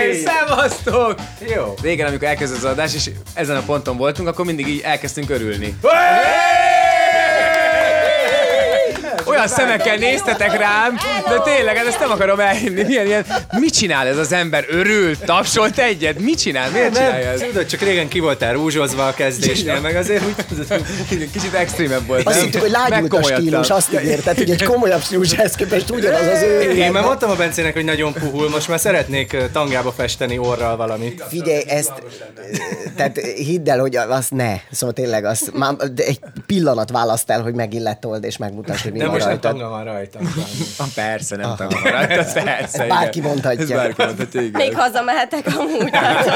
Hey! Szevasztok! Jó. Régen, amikor elkezdődött az adás, és ezen a ponton voltunk, akkor mindig így elkezdtünk örülni. Olyan szemekkel néztetek rám, de tényleg, hát ezt nem akarom elhinni. Milyen ilyen, mit csinál ez az ember? Örül, tapsolt egyet? Mit csinál? Miért csinálja ezt? Tudod, csak régen ki voltál rúzsozva a kezdésnél, meg azért úgy Kicsit extrémebb volt. Azt hittük, hogy lágyult a stílus, azt ígérted, hogy egy komolyabb stílushez képest ugyanaz az ő. Én már mondtam a Bencének, hogy nagyon puhul, most már szeretnék tangába festeni orral valamit. Figyelj, ezt, tehát hidd el, hogy azt ne. Szóval tényleg azt, már egy pillanat választ el, hogy megilletold és megmutass, hogy mi De most nem rajtad. tanga van rajtam. Ah, persze, nem tudom. Rajta, persze. Ezt bárki mondhatja. Ez bárki mondhatja, igen. Még hazamehetek amúgy.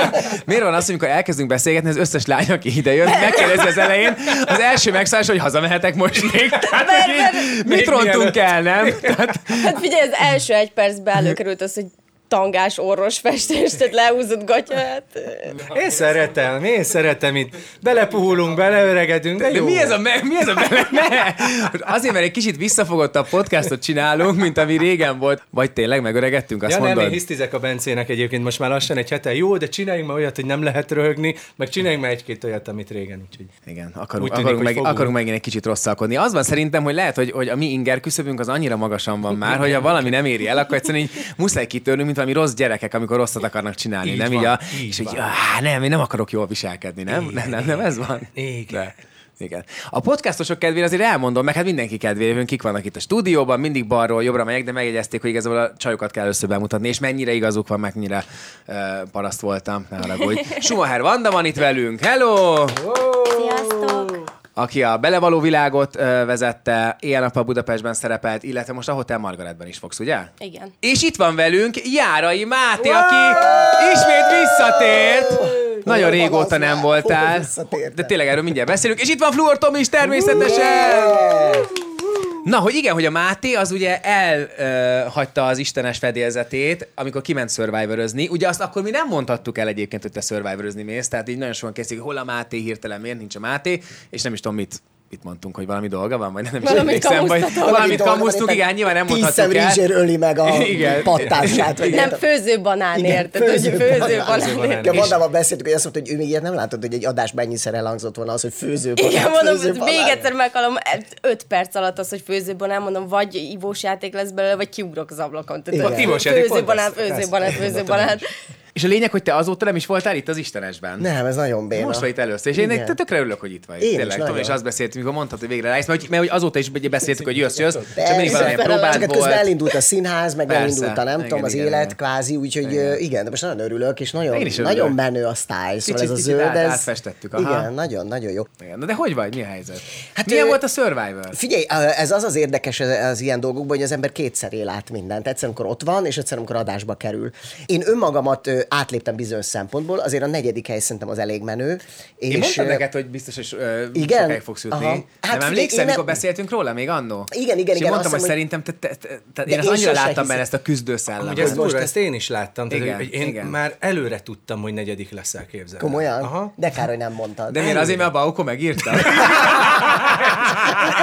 Miért van az, hogy amikor elkezdünk beszélgetni, az összes lány, aki ide jön, megkérdezi az elején, az első megszállás, hogy hazamehetek most még. Tehát, hogy így, mit Még rontunk el, nem? Tehát, hát figyelj, az első egy percben előkerült az, hogy tangás orros festés, tehát lehúzott gatya, hát... Én szeretem, én szeretem itt. Belepuhulunk, beleöregedünk, de de jó. mi ez a, me- mi ez a bele? Ne! Most Azért, mert egy kicsit visszafogottabb podcastot csinálunk, mint ami régen volt. Vagy tényleg megöregettünk, azt Ja, nem, mondod? én hisztizek a Bencének egyébként most már lassan egy hete. Jó, de csináljunk már olyat, hogy nem lehet röhögni, meg csináljunk már egy-két olyat, amit régen. Úgyhogy. Igen, akarunk, Úgy tűnik, akarunk, meg, fogunk. akarunk megint egy kicsit rosszalkodni. Az van szerintem, hogy lehet, hogy, hogy a mi inger küszöbünk az annyira magasan van már, hogy ha valami nem éri el, akkor egyszerűen így muszáj kitörnünk, mint valami rossz gyerekek, amikor rosszat akarnak csinálni. Így nem van, így, a, így és így, van. ah, nem, én nem akarok jól viselkedni, nem? Nem, nem, nem, ez van. Igen. De. Igen. A podcastosok kedvére azért elmondom, meg hát mindenki kedvére, kik vannak itt a stúdióban, mindig balról jobbra megyek, de megjegyezték, hogy igazából a csajokat kell először bemutatni, és mennyire igazuk van, meg mennyire uh, paraszt voltam, ne haragudj. Schumacher Vanda van itt velünk, hello! Sziasztok! Aki a Belevaló világot vezette, éjjel-nappal Budapestben szerepelt, illetve most a Hotel Margaretben is fogsz, ugye? Igen. És itt van velünk Járai Máté, aki ismét visszatért. Nagyon Hol régóta nem voltál. De tényleg erről mindjárt beszélünk. És itt van Fluor Tomi is természetesen. Na, hogy igen, hogy a Máté az ugye elhagyta az istenes fedélzetét, amikor kiment survivor Ugye azt akkor mi nem mondhattuk el egyébként, hogy te survivor mész, tehát így nagyon sokan kezdik, hol a Máté, hirtelen miért nincs a Máté, és nem is tudom mit mit mondtunk, hogy valami dolga van, vagy nem is emlékszem, vagy valamit kamusztunk, igen, nyilván nem mondhatjuk el. rizsér öli meg a Igen. pattársát. vagy Nem nem főző banán Igen, érted, hogy főző banán. banán Ja, érted. Vandával beszéltük, hogy azt mondta, hogy ő még ilyet nem látott, hogy egy adásban ennyiszer elhangzott volna az, hogy főző Igen, mondom, főző hogy még egyszer meghallom, öt perc alatt az, hogy főzőbanán, mondom, vagy ivós játék lesz belőle, vagy kiugrok az ablakon. Tehát, Igen. hogy Ivós játék, főzőbanán, főzőbanán, főzőbanán. És a lényeg, hogy te azóta nem is voltál itt az Istenesben. Nem, ez nagyon béna. Most vagy itt először, és én Igen. tökre örülök, hogy itt vagy. Én is Tényleg, tudom, nagyon. és azt beszéltünk, mikor mondtad, hogy végre rájössz, mert, mert hogy azóta is beszéltük, hogy jössz, jössz, csak mindig Persze, Csak próbád Csak hát volt. közben elindult a színház, meg Persze. elindult a nem Igen, tudom, az igen, élet igen. kvázi, úgyhogy igen. igen, de most nagyon örülök, és nagyon, Én is örülök. nagyon menő a style, szóval ez a zöld, ez... átfestettük, aha. Igen, nagyon, nagyon jó. Igen, na de hogy vagy? Mi a helyzet? Hát, Milyen volt a Survivor? Figyelj, ez az az érdekes az, az ilyen dolgokban, hogy az ember kétszer él át mindent. Egyszer, amikor ott van, és egyszer, amikor adásba kerül. Én önmagamat átléptem bizonyos szempontból, azért a negyedik hely szerintem az elég menő. És, Én mondtam ö, neked, hogy biztos, hogy Igen? sokáig fogsz jutni. Aha. Hát nem figyelj, emlékszel, én nem- mikor beszéltünk róla még annó? Igen, igen, és én igen, mondtam, hogy szerintem, te, te, te, te, én, én annyira láttam benne ezt a küzdőszellemet. Hogy ez most ezt én is láttam. Tehát, Igen, hogy én igen. már előre tudtam, hogy negyedik leszel képzelni. Komolyan? Aha. De kár, hogy nem mondtad. De miért azért, mert a Bauko megírta?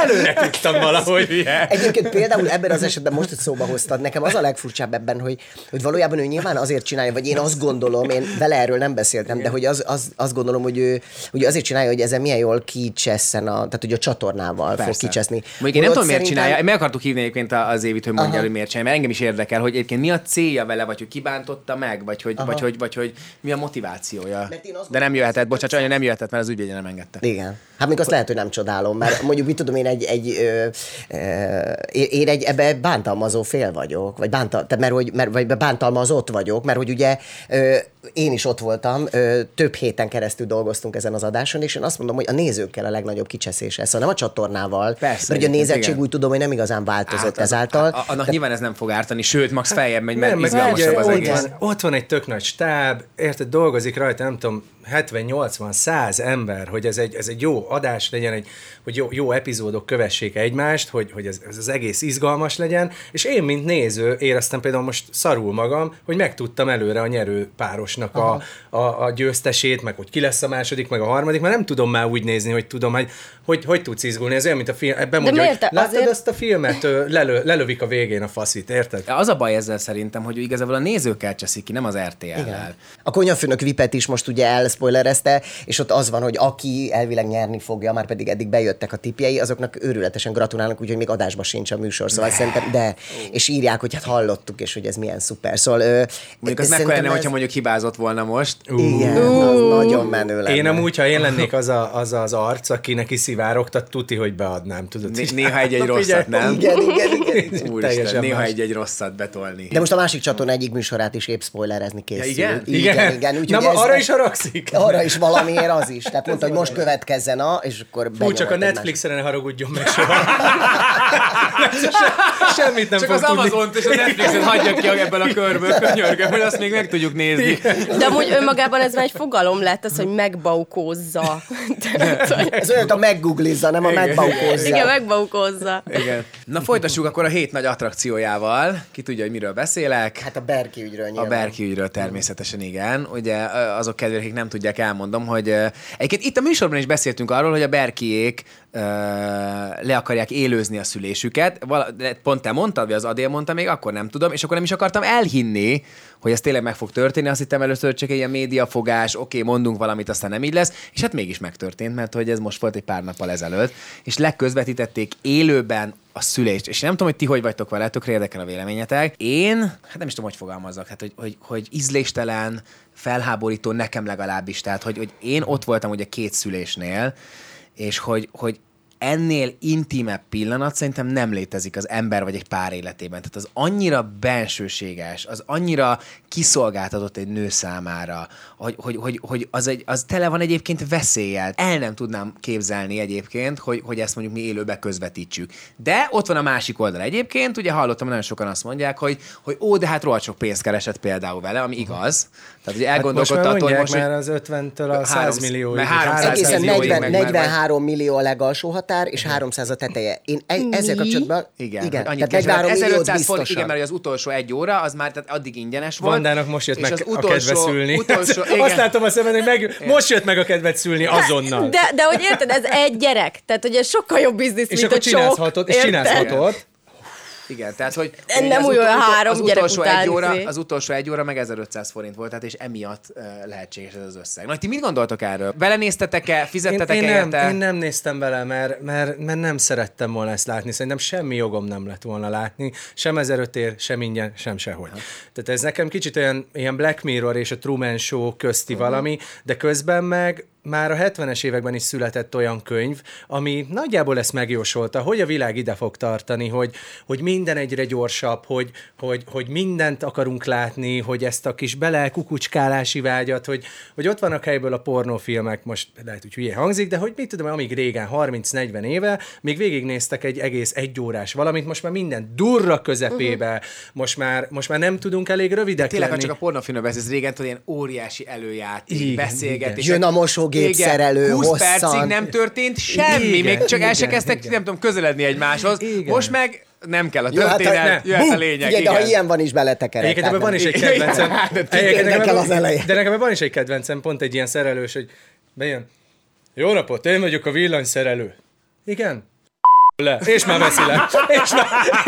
Előre tudtam valahogy. Egyébként például ebben az esetben most, hogy szóba hoztad, nekem az a legfurcsább ebben, hogy, hogy valójában ő nyilván azért csinálja, vagy én azt gondolom, én vele erről nem beszéltem, de hogy az, az, azt gondolom, hogy ő hogy azért csinálja, hogy ezen milyen jól kicsesszen, a, tehát hogy a csatornával Persze. fog kicseszni. Mondjuk én nem tudom, miért csinálja. Meg akartuk hívni egyébként az Évit, hogy mondja, Aha. hogy miért csinálja, mert engem is érdekel, hogy egyébként mi a célja vele, vagy hogy kibántotta meg, vagy hogy, vagy hogy, vagy hogy mi a motivációja. De nem jöhetett, bocsánat, nem jöhetett, mert az ügyvédje nem engedte. Igen. Hát még azt lehet, hogy nem csodálom, mert mondjuk mit tudom, én egy, egy ö, ö, én egy ebbe bántalmazó fél vagyok, vagy bántal, mert, hogy, mert, vagy bántalmazott vagyok, mert hogy ugye ö, én is ott voltam, ö, több héten keresztül dolgoztunk ezen az adáson, és én azt mondom, hogy a nézőkkel a legnagyobb kicseszése, szóval nem a csatornával, Persze, mert ugye a nézettség igen. úgy tudom, hogy nem igazán változott Árt, ezáltal. A, annak te... nyilván ez nem fog ártani, sőt, max feljebb megy, mert nem, izgalmasabb az ott egész. Van, ott van egy tök nagy stáb, érted, dolgozik rajta, nem tudom, 70-80-100 ember, hogy ez egy, ez egy jó adás legyen, egy, hogy jó, jó epizódok kövessék egymást, hogy, hogy ez, ez az egész izgalmas legyen, és én, mint néző, éreztem például most szarul magam, hogy megtudtam előre a nyerő párosnak a, a, a győztesét, meg hogy ki lesz a második, meg a harmadik, mert nem tudom már úgy nézni, hogy tudom, hogy hogy, hogy tudsz izgulni, ez olyan, mint a film, ebben mondja, hogy láttad azért... azt a filmet, lelő, lelövik a végén a faszit, érted? Az a baj ezzel szerintem, hogy igazából a nézőkkel cseszik ki, nem az RTL-lel. A konyafőnök Vipet is most ugye elspoilerezte, és ott az van, hogy aki elvileg nyerni fogja, már pedig eddig bejöttek a tipjei, azoknak őrületesen gratulálnak, úgyhogy még adásban sincs a műsor, szóval ne. szerintem, de, és írják, hogy hát hallottuk, és hogy ez milyen szuper. Szóval, mondjuk az mekkora lenne, ez... hogyha mondjuk hibázott volna most. Igen, uh. az nagyon menő lenne. Én amúgy, ha én lennék az a, az, az arc, aki neki szivárogtat, tuti, hogy beadnám, tudod. Né- néha egy-egy rosszat, nem? Igen, igen, igen. Úristen, néha egy-egy rosszat betolni. De most a másik csatorna egyik műsorát is épp spoilerezni készül. Ja, igen? Igen, igen. igen. Úgy, Na, arra is haragszik? Arra is valamiért az is. Tehát mondta, hogy most következzen a, és akkor Fú, csak a Netflixre ne haragudjon meg soha. Semmit nem Csak az amazon és a Netflixet hagyja ki ebből a körből, könyörgöm, hogy azt még meg tudjuk nézni. De amúgy önmagában ez már egy fogalom lett, az, hogy megbaukózza. ez olyan, a meggooglizza, nem a megbaukózza. Igen, megbaukózza. Igen. Na folytassuk akkor a hét nagy attrakciójával. Ki tudja, hogy miről beszélek. Hát a Berki ügyről nyilván. A Berki ügyről természetesen igen. Ugye azok kedvére, akik nem tudják, elmondom, hogy egyébként itt a műsorban is beszéltünk arról, hogy a Berkiék le akarják élőzni a szülésüket. Pont te mondtad, vagy az Adél mondta még, akkor nem tudom, és akkor nem is akartam elhinni, hogy ez tényleg meg fog történni. Azt hittem először csak egy ilyen médiafogás, oké, okay, mondunk valamit, aztán nem így lesz, és hát mégis megtörtént, mert hogy ez most volt egy pár nappal ezelőtt, és legközvetítették élőben a szülést. És nem tudom, hogy ti hogy vagytok vele, tökre érdekel a véleményetek. Én, hát nem is tudom, hogy fogalmazzak, hát hogy, hogy, hogy ízléstelen, felháborító nekem legalábbis. Tehát, hogy, hogy én ott voltam ugye két szülésnél, és hogy, hogy ennél intimebb pillanat szerintem nem létezik az ember vagy egy pár életében. Tehát az annyira bensőséges, az annyira kiszolgáltatott egy nő számára, hogy, hogy, hogy, hogy az, egy, az tele van egyébként veszéllyel. El nem tudnám képzelni egyébként, hogy, hogy ezt mondjuk mi élőbe közvetítsük. De ott van a másik oldal egyébként, ugye hallottam, nagyon sokan azt mondják, hogy, hogy ó, de hát rohadt sok pénzt keresett például vele, ami igaz. Tehát ugye elgondolkodta hát most, hogy most, már az 50-től a 100 millió. Mert 300 egészen 40, 43 millió a legalsó határ, és 300 a teteje. Én e- ezzel kapcsolatban... Igen, igen annyi tehát 43 1500 forint, igen, mert az utolsó egy óra, az már tehát addig ingyenes volt. Vandának most jött meg utolsó, a kedvet szülni. Utolsó, igen. Azt látom a szemben, hogy meg, most jött meg a kedvet szülni azonnal. De, de hogy érted, ez egy gyerek. Tehát, hogy ez sokkal jobb biznisz, és mint a sok. És csinálhatod. Igen, tehát hogy nem úgy olyan három az utolsó egy óra, izé. Az utolsó egy óra meg 1500 forint volt, tehát és emiatt uh, lehetséges ez az összeg. Na, ti mit gondoltok erről? Belenéztetek-e, fizettetek-e én, én, nem, én nem néztem bele, mert, mert, mert nem szerettem volna ezt látni. Szerintem semmi jogom nem lett volna látni. Sem 1005 ér, sem ingyen, sem sehogy. Ha. Tehát ez nekem kicsit olyan ilyen Black Mirror és a Truman Show közti uh-huh. valami, de közben meg már a 70-es években is született olyan könyv, ami nagyjából ezt megjósolta, hogy a világ ide fog tartani, hogy, hogy minden egyre gyorsabb, hogy, hogy, hogy mindent akarunk látni, hogy ezt a kis bele kukucskálási vágyat, hogy, hogy ott vannak helyből a pornófilmek, most lehet, hogy hülye hangzik, de hogy mit tudom, amíg régen, 30-40 éve, még végignéztek egy egész egyórás valamit, most már minden durra közepébe, uh-huh. most, már, most már nem tudunk elég rövidek Tényleg, lenni. csak a pornófilmben ez régen tudod, ilyen óriási előjáték, beszélgetés. Jön a mosó gépszerelő 20 hosszan. percig nem történt semmi, igen, még csak el se kezdtek, igen. nem tudom, közeledni egymáshoz. Igen. Most meg nem kell a hát, történet, ne. jöhet a lényeg. Figyelj, de ha igen. ilyen van is beletekerek. Egyébként ebben van is egy Igen, kedvencem. hát. De nekem van is egy kedvencem, pont egy ilyen szerelős, hogy bejön. Jó napot, én vagyok a villanyszerelő. Igen? Le, és már veszi le, és már,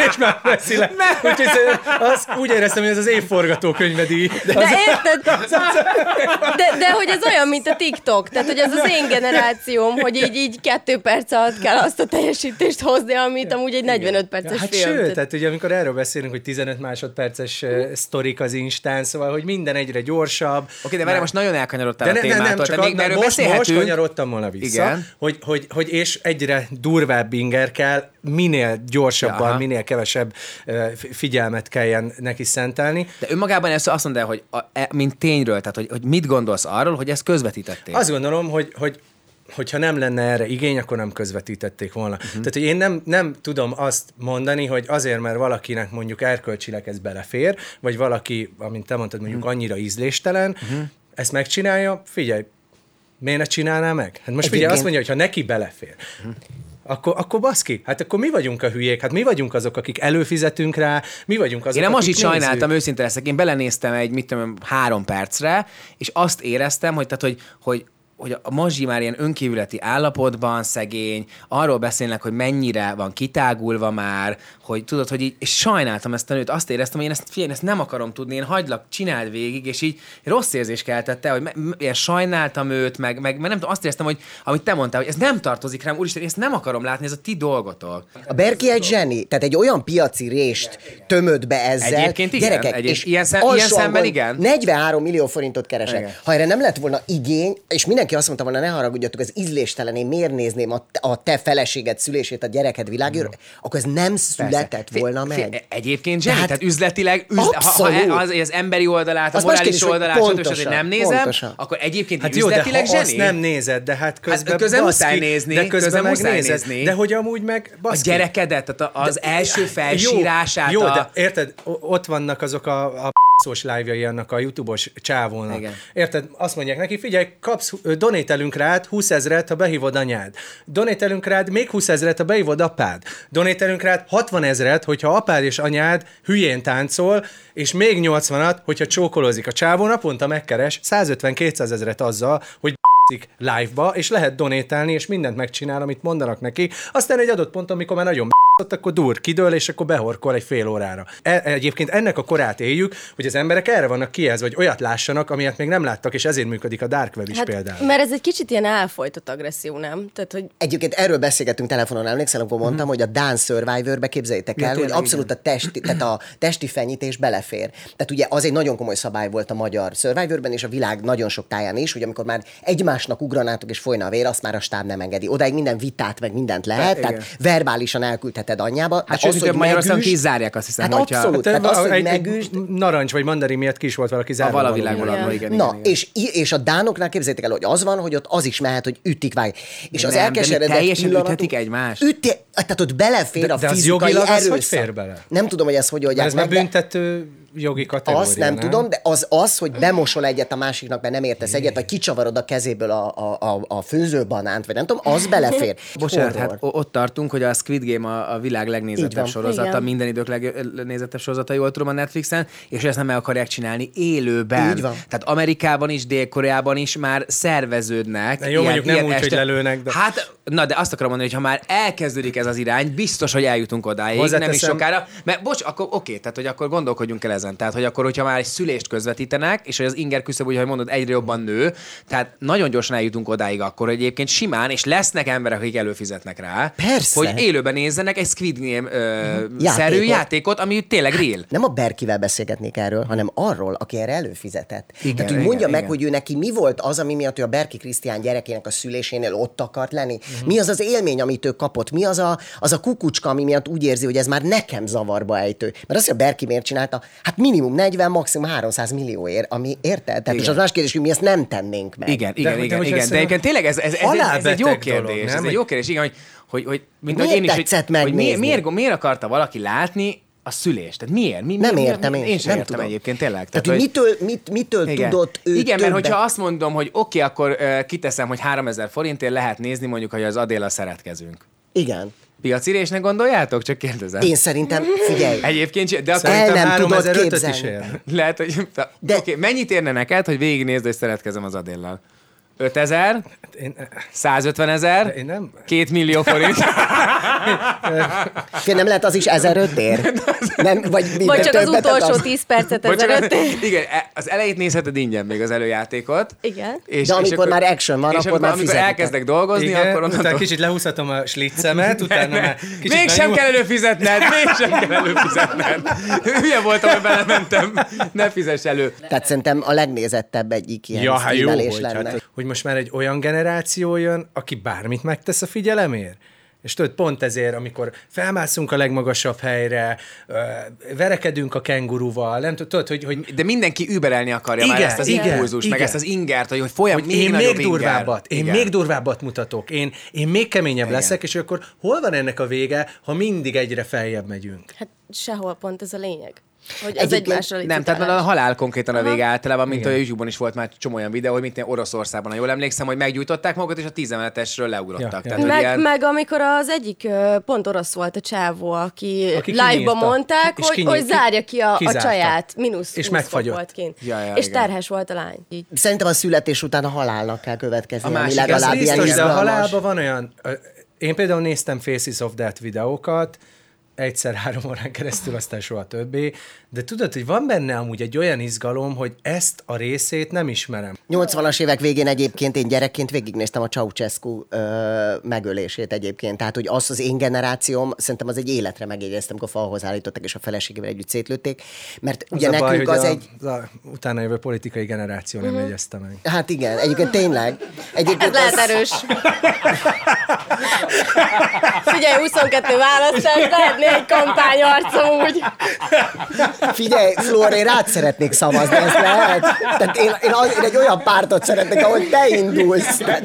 és már veszi le. Úgyhogy az, úgy éreztem, hogy ez az év forgatókönyvedi. De érted? De, de hogy ez olyan, mint a TikTok. Tehát, hogy ez az én generációm, hogy így, így kettő perc alatt kell azt a teljesítést hozni, amit amúgy egy 45 perces hát film. Sőt, tehát ugye amikor erről beszélünk, hogy 15 másodperces uh, sztorik az Instán, szóval, hogy minden egyre gyorsabb. Oké, de várj, most nagyon elkanyarodtál De a nem, nem, témától. nem, csak te még a, erről most, most kanyarodtam volna vissza, Igen. Hogy, hogy, hogy, és egyre durvább inger kell, minél gyorsabban, Aha. minél kevesebb figyelmet kelljen neki szentelni. De önmagában ezt azt mondja, hogy a, e, mint tényről, tehát hogy, hogy mit gondolsz arról, hogy ezt közvetítették? Azt gondolom, hogy, hogy hogyha nem lenne erre igény, akkor nem közvetítették volna. Uh-huh. Tehát, hogy én nem, nem tudom azt mondani, hogy azért, mert valakinek mondjuk erkölcsileg ez belefér, vagy valaki, amint te mondtad, mondjuk annyira ízléstelen, uh-huh. ezt megcsinálja, figyelj, miért ne csinálná meg? Hát most figyelj, Egyébként- azt mondja, hogy ha neki belefér, akkor, akkor baszki, hát akkor mi vagyunk a hülyék, hát mi vagyunk azok, akik előfizetünk rá, mi vagyunk azok, Én nem akik sajnáltam, őszinte leszek. Én belenéztem egy, mit tudom, három percre, és azt éreztem, hogy, tehát, hogy, hogy hogy a Mazsi már ilyen önkívületi állapotban szegény, arról beszélnek, hogy mennyire van kitágulva már, hogy tudod, hogy így, és sajnáltam ezt a nőt, azt éreztem, hogy én ezt, figyelj, én ezt nem akarom tudni, én hagylak, csináld végig, és így rossz érzés keltette, hogy me, sajnáltam őt, meg, meg, meg nem tudom, azt éreztem, hogy amit te mondtál, hogy ez nem tartozik rám, úristen, én ezt nem akarom látni, ez a ti dolgotok. A Berki egy zseni, tehát egy olyan piaci rést tömött be ezzel. Egyébként igen, Gyerekek, egyéb- és ilyen szem- ilyen hangon igen. 43 millió forintot keresek. Igen. Ha erre nem lett volna igény, és mindenki azt mondta volna, ne haragudjatok, ez ízléstelen, én miért nézném a, a te feleséged szülését, a gyereked világőr, akkor ez nem született Fi- volna fi- meg. Egyébként zseni, Tehát- tehát, üzletileg, üzle, ha, ha az, az emberi oldalát, a Az más morális kérdés, hogy oldalát, stb. stb. pontosan, nem nézem, pontosan. akkor egyébként Hát jó, de üzletileg ha zseni. azt nem nézed, de hát közben Hát közben muszáj nézni, de közben, közben muszáj nézed, nézni. De hogy amúgy meg a baszki. gyerekedet, tehát a- az első felsírását. Jó, jó a... de érted, ott vannak azok a, a szós live annak a youtube-os csávónak. Igen. Érted? Azt mondják neki, figyelj, kapsz, donételünk rád 20 ezeret, ha behívod anyád. Donételünk rád még 20 ezeret, ha behívod apád. Donételünk rád 60 ezeret, hogyha apád és anyád hülyén táncol, és még 80-at, hogyha csókolózik. A csávó naponta megkeres 150-200 ezeret azzal, hogy szik live-ba, és lehet donételni, és mindent megcsinál, amit mondanak neki. Aztán egy adott ponton, amikor már nagyon ott akkor dur, kidől, és akkor behorkol egy fél órára. E- egyébként ennek a korát éljük, hogy az emberek erre vannak kijelzve, hogy olyat lássanak, amilyet még nem láttak, és ezért működik a dark web is hát, például. mert ez egy kicsit ilyen elfolytott agresszió, nem? Tehát, hogy Egyébként erről beszélgettünk telefonon, emlékszel, amikor mondtam, hogy a Dán Survivor-be képzeljétek el, hogy abszolút a testi, tehát a testi fenyítés belefér. Tehát ugye az egy nagyon komoly szabály volt a magyar Survivorben, és a világ nagyon sok táján is, hogy amikor már egymásnak ugranátok és folyna a vér, azt már a stáb nem engedi. Odáig minden vitát, meg mindent lehet, igen. tehát verbálisan elküldheted anyjába. Hát sőt, hogy Magyarországon ki zárják, azt hiszem, Hát hogyha- abszolút. Hát, Tehát az, hogy egy narancs vagy mandarin miatt ki is volt valaki A zárva. valahol. adva, igen, Na, igen, igen. és, és a dánoknál képzeljétek el, hogy az van, hogy ott az is mehet, hogy ütik, vág. És De az de elkeseredett teljesen üthetik egymást? Üti, tehát ott belefér De- a de az fizikai az hogy erőszak. fér bele? Nem tudom, hogy ez hogy oldják ez meg, de büntető jogi kategória, azt nem, tudom, de az, az, hogy bemosol egyet a másiknak, mert nem értesz egyet, vagy kicsavarod a kezéből a, a, a, a főzőbanánt, vagy nem tudom, az belefér. Bocsánat, Horror. hát ott tartunk, hogy a Squid Game a, a világ legnézettebb sorozata, Igen. minden idők legnézettebb sorozata, jól tudom a Netflixen, és ezt nem meg akarják csinálni élőben. Így van. Tehát Amerikában is, Dél-Koreában is már szerveződnek. De jó, mondjuk nem úgy, hogy lelőnek, de- Hát, na de azt akarom mondani, hogy ha már elkezdődik ez az irány, biztos, hogy eljutunk odáig, nem is Hozzáteszem- sokára. Mert bocs, akkor oké, tehát hogy akkor gondolkodjunk el ezen. Tehát, hogy akkor, hogyha már egy szülést közvetítenek, és hogy az inger küszöb, úgy, hogy mondod, egyre jobban nő, tehát nagyon gyorsan eljutunk odáig akkor egyébként simán, és lesznek emberek, akik előfizetnek rá, Persze. hogy élőben nézzenek egy Squid Game ö, Játékot. szerű játékot, ami tényleg real. nem a Berkivel beszélgetnék erről, hanem arról, aki erre előfizetett. Igen, Tehát, hogy igen, mondja meg, igen. hogy ő neki mi volt az, ami miatt ő a Berki Krisztián gyerekének a szülésénél ott akart lenni. Mi az az élmény, amit ő kapott? Mi az a, az a kukucska, ami miatt úgy érzi, hogy ez már nekem zavarba ejtő? Mert azt, hogy a Berki miért csinálta, hát minimum 40, maximum 300 millióért, ami érted? Tehát Igen. és az más kérdés, hogy mi ezt nem tennénk meg. Igen, igen, de igen, hogyha igen. ezt De egyébként tényleg ez, ez, ez, ez, ez egy jó kérdés. dolog, ez nem? egy jó kérdés, igen, hogy, hogy, hogy mint Miért én is, hogy, tetszett hogy miért, miért, miért akarta valaki látni a szülést? Tehát miért? Mi, Nem mi, értem mi, én, Én sem nem értem tudom. egyébként, tényleg. Tehát, hogy mitől, mit, mitől Igen. tudott ő Igen, mert többet? hogyha azt mondom, hogy oké, okay, akkor uh, kiteszem, hogy 3000 forintért lehet nézni mondjuk, hogy az Adéla szeretkezünk. Igen. Piacirésnek gondoljátok? Csak kérdezem. Én szerintem, figyelj, Egyébként, de akkor El nem tudod 3500-öt is képzelni. ér. lehet, hogy... De-. Oké, mennyit érne neked, hogy végignézd, hogy szeretkezem az Adéllal? 5000, Én, 150 ezer, én nem... 2 millió forint. Nem lehet az is 1005 ér? Nem, vagy minden Vagy csak az utolsó akarsz? 10 percet Vagy csak az, ezelőtt. igen, e- az elejét nézheted ingyen még az előjátékot. Igen. És, De amikor már action van, és akkor amikor, már amikor elkezdek dolgozni, Igen, akkor utána onnantól... kicsit lehúzhatom a slitzemet, utána már kicsit Még sem benyúl- kell előfizetned, még sem kell előfizetned. Hülye voltam, hogy belementem. Ne fizess elő. Tehát szerintem a legnézettebb egyik ilyen Ja, hát jó, hogy, lenne. hát, hogy most már egy olyan generáció jön, aki bármit megtesz a figyelemért. És tudod, pont ezért, amikor felmászunk a legmagasabb helyre, ö, verekedünk a kenguruval, nem tud- tudod, hogy, hogy De mindenki überelni akarja már Igen, ezt az igen, impulzust, meg igen. ezt az ingert, hogy, hogy folyam hogy még én még durvábbat, inger. én Igen. még durvábbat mutatok, én, én még keményebb Igen. leszek, és akkor hol van ennek a vége, ha mindig egyre feljebb megyünk? Hát sehol pont ez a lényeg. Hogy Egyébként egymásra Nem, tehát a halál konkrétan a vége általában, mint a YouTube-on is volt már csomó olyan videó, hogy mint Oroszországban, ha jól emlékszem, hogy meggyújtották magukat, és a tízemeletesről leugrottak. Ja, ja. Tehát, hogy Meg, ilyen... meg amikor az egyik pont orosz volt a csávó, aki, Aki live-ba mondták, És hogy, kinyír- hogy zárja ki a, a csaját, mínusz És 20 megfagyott. volt kint. Ja, ja, és igen. terhes volt a lány. Így. Szerintem a születés után a halálnak kell következni, A másik, legalább ilyen biztos, de a halálban van olyan... Én például néztem Faces of Death videókat, egyszer három órán keresztül, aztán soha többé, de tudod, hogy van benne amúgy egy olyan izgalom, hogy ezt a részét nem ismerem. 80-as évek végén egyébként én gyerekként végignéztem a Ceausescu ö, megölését egyébként. Tehát, hogy az az én generációm, szerintem az egy életre megjegyeztem, amikor falhoz állítottak, és a feleségével együtt szétlőtték. Mert ugye az a nekünk baj, az hogy egy... a, a, utána jövő politikai generáció nem jegyezte meg. Hát igen, egyébként tényleg. Ez Egyébként lehet az- erős. Figyelj, 22 választás, lehetné egy kampányarcom úgy. Figyelj, Flóra, én rád szeretnék szavazni, ezt lehet? Tehát én, én, az, én egy olyan pártot szeretnék, ahol te indulsz. Tehát,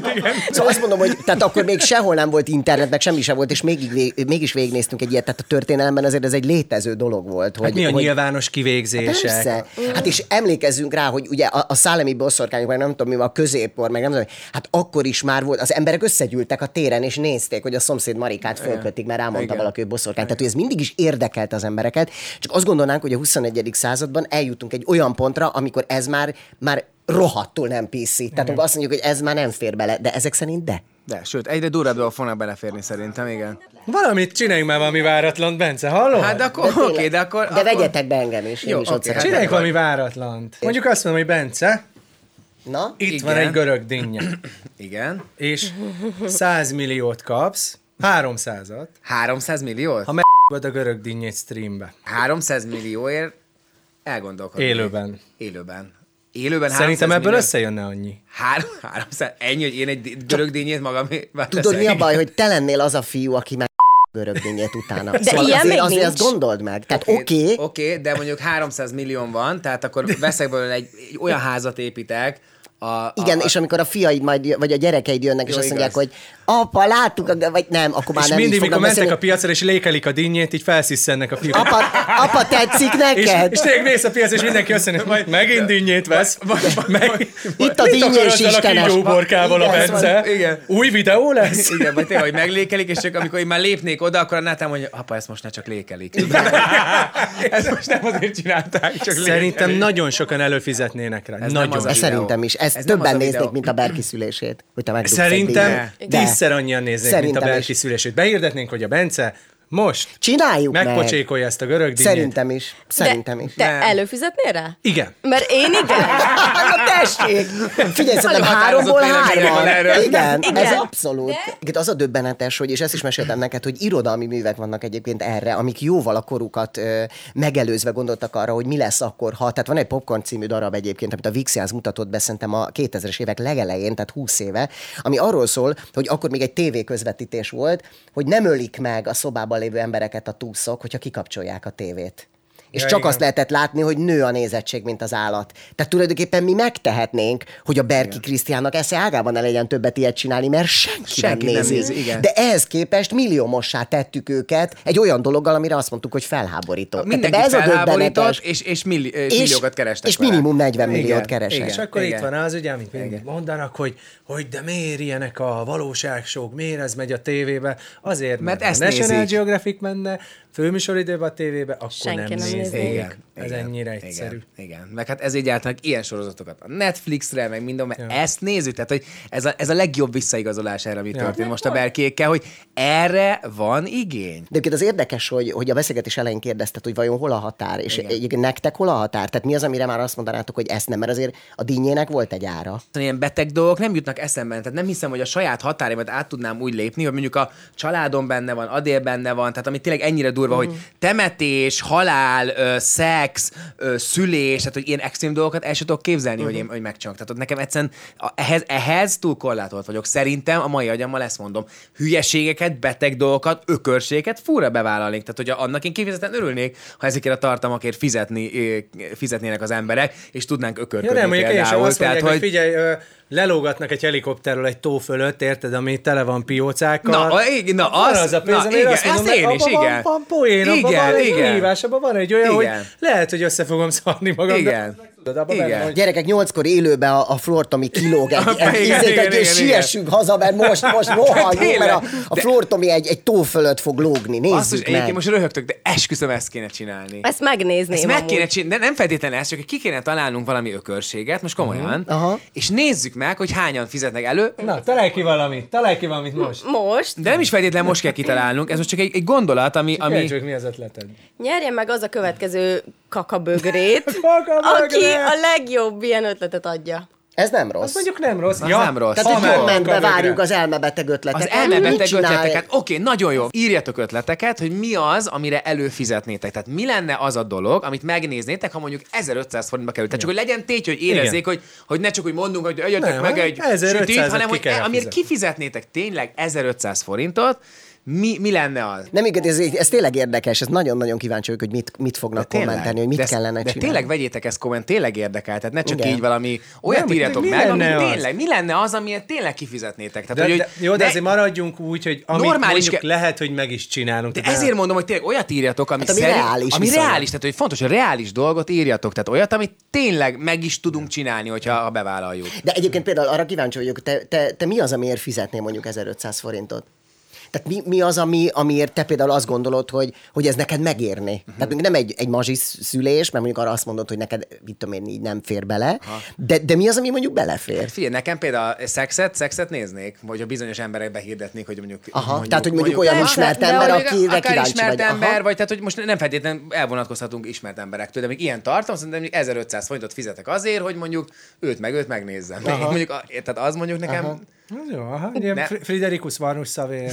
szóval azt mondom, hogy tehát akkor még sehol nem volt internet, meg semmi sem volt, és még, vég, mégis végignéztünk egy ilyet. Tehát a történelemben azért ez egy létező dolog volt. Hogy, Hát mi a hogy, nyilvános kivégzések? Persze. Hát és emlékezzünk rá, hogy ugye a, a szállami boszorkányok, meg nem tudom mi a középkor, meg nem tudom, hát akkor is már volt, az emberek összegyűltek a téren, és nézték, hogy a szomszéd Marikát fölkötik, mert rámondta valaki, hogy boszorkány. Tehát, hogy ez mindig is érdekelte az embereket, csak azt gondolnánk, hogy a 21. században eljutunk egy olyan pontra, amikor ez már, már rohadtul nem PC. Tehát amikor azt mondjuk, hogy ez már nem fér bele, de ezek szerint de. De, sőt, egyre durvább dolgok fognak beleférni szerintem, igen. Valamit csináljunk már valami váratlan, Bence, hallod? Hát de akkor, oké, okay, de akkor... De akkor... vegyetek be engem is. Én Jó, is ott oké, szeretnék. Csináljunk valami váratlant. Mondjuk azt mondom, hogy Bence, Na? itt Igen. van egy görög dinnye, Igen. és 100 milliót kapsz, 300-at, 300 milliót? ha meg a görög dinnyét streambe. 300 millióért elgondolkodni. Élőben. Élőben. Élőben Szerintem 300 ebből millió... összejönne annyi. Három, 300, ennyi, hogy én egy görög dinnyét magam Tudod, mi a baj, hogy te lennél az a fiú, aki meg görög dinnyét utána. De ilyen azért, még azért nincs. azt gondold meg. Tehát oké, okay, Oké, de mondjuk 300 millió van, tehát akkor veszek belőle egy, egy olyan házat építek, a, igen, a, és amikor a fiaid majd, vagy a gyerekeid jönnek, és Jó, azt mondják, igaz. hogy apa, láttuk, vagy nem, akkor már És nem mindig, mikor mentek a piacra, és lékelik a dinnyét, így felsziszennek a fiúk. Apa, apa, tetszik És, neked? és tényleg mész a piac, és mindenki azt mondja, majd megint dinnyét vesz. Meg, Itt a dinnyés akar azzal a istenes. kígyóborkával a Igen, Bence? igen. Új videó lesz? Igen, vagy tényleg, hogy meglékelik, és csak amikor én már lépnék oda, akkor a Nátán mondja, apa, ezt most ne csak lékelik. ezt most nem azért csinálták, csak Szerintem lékelik. nagyon sokan előfizetnének rá. Ez nagyon. szerintem is. Ezt Ez többen néznék, videó. mint a Berki szülését. Hogy te Szerintem tízszer annyian néznék, mint a Szerintem is. Berki szülését. Behirdetnénk, hogy a Bence most Csináljuk meg. megpocsékolja ezt a görög dinnyét. Szerintem is. Szerintem de is. te Nem. előfizetnél rá? Igen. Mert én igen. Na tessék! Figyelj, szerintem háromból hárman. Igen, Igen. ez abszolút. Itt az a döbbenetes, hogy, és ezt is meséltem neked, hogy irodalmi művek vannak egyébként erre, amik jóval a korukat ö, megelőzve gondoltak arra, hogy mi lesz akkor, ha. Tehát van egy Popcorn című darab egyébként, amit a Vixians mutatott be szerintem a 2000-es évek legelején, tehát 20 éve, ami arról szól, hogy akkor még egy tévé közvetítés volt, hogy nem ölik meg a szobában lévő embereket a túszok, hogyha kikapcsolják a tévét. És Ja, csak igen. azt lehetett látni, hogy nő a nézettség, mint az állat. Tehát tulajdonképpen mi megtehetnénk, hogy a Berki Krisztiánnak esze ágában ne legyen többet ilyet csinálni, mert senki, Senki nem nem nézi. nézi, igen. De ehhez képest milliómossá tettük őket egy olyan dologgal, amire azt mondtuk, hogy felháborító. Mindenki Tehát ez a felháborított, döbbenetes. és, és, milli, és És, milliókat kerestek és vele. minimum 40 milliót Igen, keresnek. igen. És akkor igen. itt van az, ugye, amit mindig mondanak, hogy, hogy de miért ilyenek a valóságsók, miért ez megy a tévébe? Azért, Mert mert, ezt a National nézik. Geographic menne, főműsoridőben a tévébe, akkor Senki nem, nem néznék. nézné. Igen, Ez igen, ennyire egyszerű. Igen, igen. Meg hát ezért gyártanak ilyen sorozatokat a Netflixre, meg minden, mert ja. ezt nézzük, tehát hogy ez a, ez a legjobb visszaigazolás erre, ami ja. történt most a Berkékkel, hogy erre van igény. De egyébként az érdekes, hogy, hogy a beszélgetés elején kérdezted, hogy vajon hol a határ, és Igen. egyébként nektek hol a határ? Tehát mi az, amire már azt mondanátok, hogy ezt nem, mert azért a dinnyének volt egy ára. Ilyen beteg dolgok nem jutnak eszembe, tehát nem hiszem, hogy a saját határimat át tudnám úgy lépni, hogy mondjuk a családom benne van, Adél benne van, tehát ami tényleg ennyire durva, mm. hogy temetés, halál, ö, szex, ö, szülés, tehát hogy ilyen extrém dolgokat el sem tudok képzelni, hogy én hogy megcsinálok. Tehát nekem egyszerűen a- ehhez, ehhez túl korlátolt vagyok. Szerintem a mai agyammal ezt mondom. Hülyeségeket, beteg dolgokat, ökörségeket fúra bevállalnék. Tehát, hogy annak én kifejezetten örülnék, ha ezekért a tartalmakért fizetni, fizetnének az emberek, és tudnánk Ja, ökörködni nem, mondjuk én sem azt mondják, Tehát, hogy figyelj, ö, lelógatnak egy helikopterről egy tó fölött, érted, ami tele van piócákkal. Na, a- na, az- az a pénz, na, igen, azt mondom, azt én hogy is, igen. Van, van poén, abban Igen, van egy igen. hívás, abban van egy olyan, Igen. hogy lehet, hogy össze fogom szarni magam. Igen. De, tudod, abban Igen. benne, hogy Gyerekek, nyolckor élőben a, a Flortomi kilóg egy, Igen, egy, igen, igen, egy, igen, és siessünk haza, mert most, most rohanjunk, mert a, a De- Flortomi egy, egy tó fölött fog lógni. Nézzük egyébként meg. most röhögtök, de esküszöm, ezt kéne csinálni. Ezt megnézném Ezt meg kéne csinálni, de nem feltétlenül ezt, csak ki kéne találnunk valami ökörséget, most komolyan, Aha. és nézzük meg, hogy hányan fizetnek elő, Na, találj ki valamit, találj ki valamit most. Most de nem is feltétlenül most kell kitalálnunk, ez most csak egy, egy gondolat, ami... ami... Ami... mi az ötleted? nyerjen meg az a következő kakabögrét, Kakabögrét! aki a legjobb ilyen ötletet adja. Ez nem rossz. Azt mondjuk nem rossz. Az nem rossz. Tehát, hogy Amen. kommentbe várjuk az elmebeteg ötleteket. Az Mit elmebeteg ötleteket, oké, nagyon jó. Írjatok ötleteket, hogy mi az, amire előfizetnétek. Tehát mi lenne az a dolog, amit megnéznétek, ha mondjuk 1500 forintba került. Tehát csak, hogy legyen téty, hogy érezzék, hogy, hogy ne csak úgy mondunk, hogy Nem, meg egy 1500-at sütit, hanem hogy kell amire kifizetnétek tényleg 1500 forintot, mi, mi lenne az? Nem igaz, ez, ez tényleg érdekes, ez nagyon-nagyon kíváncsi vagyok, hogy mit, mit fognak kommentálni, hogy mit de, kellene de csinálni. tényleg vegyétek ezt komment, tényleg érdekel, tehát ne csak Igen. így valami olyat Nem, írjatok mi meg, ami az? tényleg, mi lenne az, amiért tényleg kifizetnétek. Tehát, De, hogy, de, jó, de ne- azért maradjunk úgy, hogy amit Normális mondjuk ke- lehet, hogy meg is csinálunk. De ezért mondom, hogy tényleg olyat írjatok, ami, Hát, ami szerint, reális ami reális, tehát hogy fontos, hogy reális dolgot írjatok, tehát olyat, amit tényleg meg is tudunk csinálni, hogyha ha bevállaljuk. De egyébként például arra kíváncsi vagyok, te, te, te mi az, amiért fizetnél mondjuk 1500 forintot? Tehát mi, mi az, ami, amiért te például azt gondolod, hogy, hogy ez neked megérni? Uh-huh. Tehát mondjuk nem egy, egy mazsis szülés, mert mondjuk arra azt mondod, hogy neked, mit tudom én, így nem fér bele, de, de mi az, ami mondjuk belefér? Figyelj, nekem például szexet, szexet néznék, vagy a bizonyos emberek behirdetnék, hogy mondjuk... Aha, tehát, hogy mondjuk olyan ismert de ember, mondjuk akire akár kíváncsi ismert vagy. Aha. ember, vagy tehát, hogy most nem feltétlenül elvonatkozhatunk ismert emberektől, de még ilyen tartom, szerintem mondjuk 1500 forintot fizetek azért, hogy mondjuk őt meg őt megnézzem. Mondjuk, a- tehát az mondjuk nekem... Aha. Az Jó, aha, ilyen Ne. Fr- Friderikus Varnus szavé.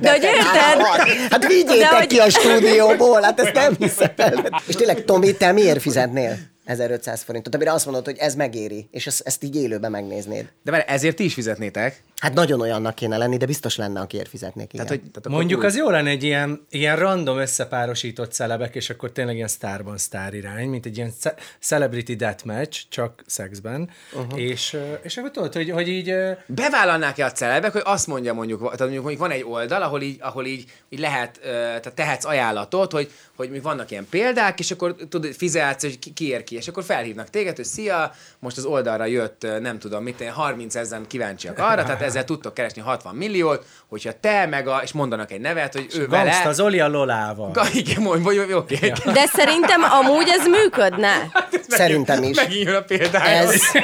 De hogy érted? Hát vigyétek De hogy- ki a stúdióból, hát ezt nem hiszem el. És tényleg, Tomi, te miért fizetnél 1500 forintot, amire azt mondod, hogy ez megéri, és ezt, ezt így élőben megnéznéd? De várj, ezért ti is fizetnétek. Hát nagyon olyannak kéne lenni, de biztos lenne, akiért fizetnék. Igen. Tehát, hogy, tehát Mondjuk úgy- az jó lenne egy ilyen, ilyen random összepárosított celebek, és akkor tényleg ilyen sztárban sztár irány, mint egy ilyen ce- celebrity deathmatch, csak szexben. Uh-huh. És, és akkor tudod, hogy, hogy így... Bevállalnák-e a celebek, hogy azt mondja mondjuk, tehát mondjuk, mondjuk van egy oldal, ahol így, ahol így, így lehet, tehát tehetsz ajánlatot, hogy, hogy még vannak ilyen példák, és akkor tudod, fizetsz, hogy ki, ki ér ki, és akkor felhívnak téged, hogy szia, most az oldalra jött, nem tudom, mit, 30 ezeren kíváncsiak arra, tehát ezzel tudtok keresni 60 milliót, hogyha te meg a, és mondanak egy nevet, hogy ő Gangsta vele, Zoli a Lolával. Ga, igen, mondj, vagy oké. Okay. De szerintem amúgy ez működne. Szerintem is. Megint jön a példája. Ez-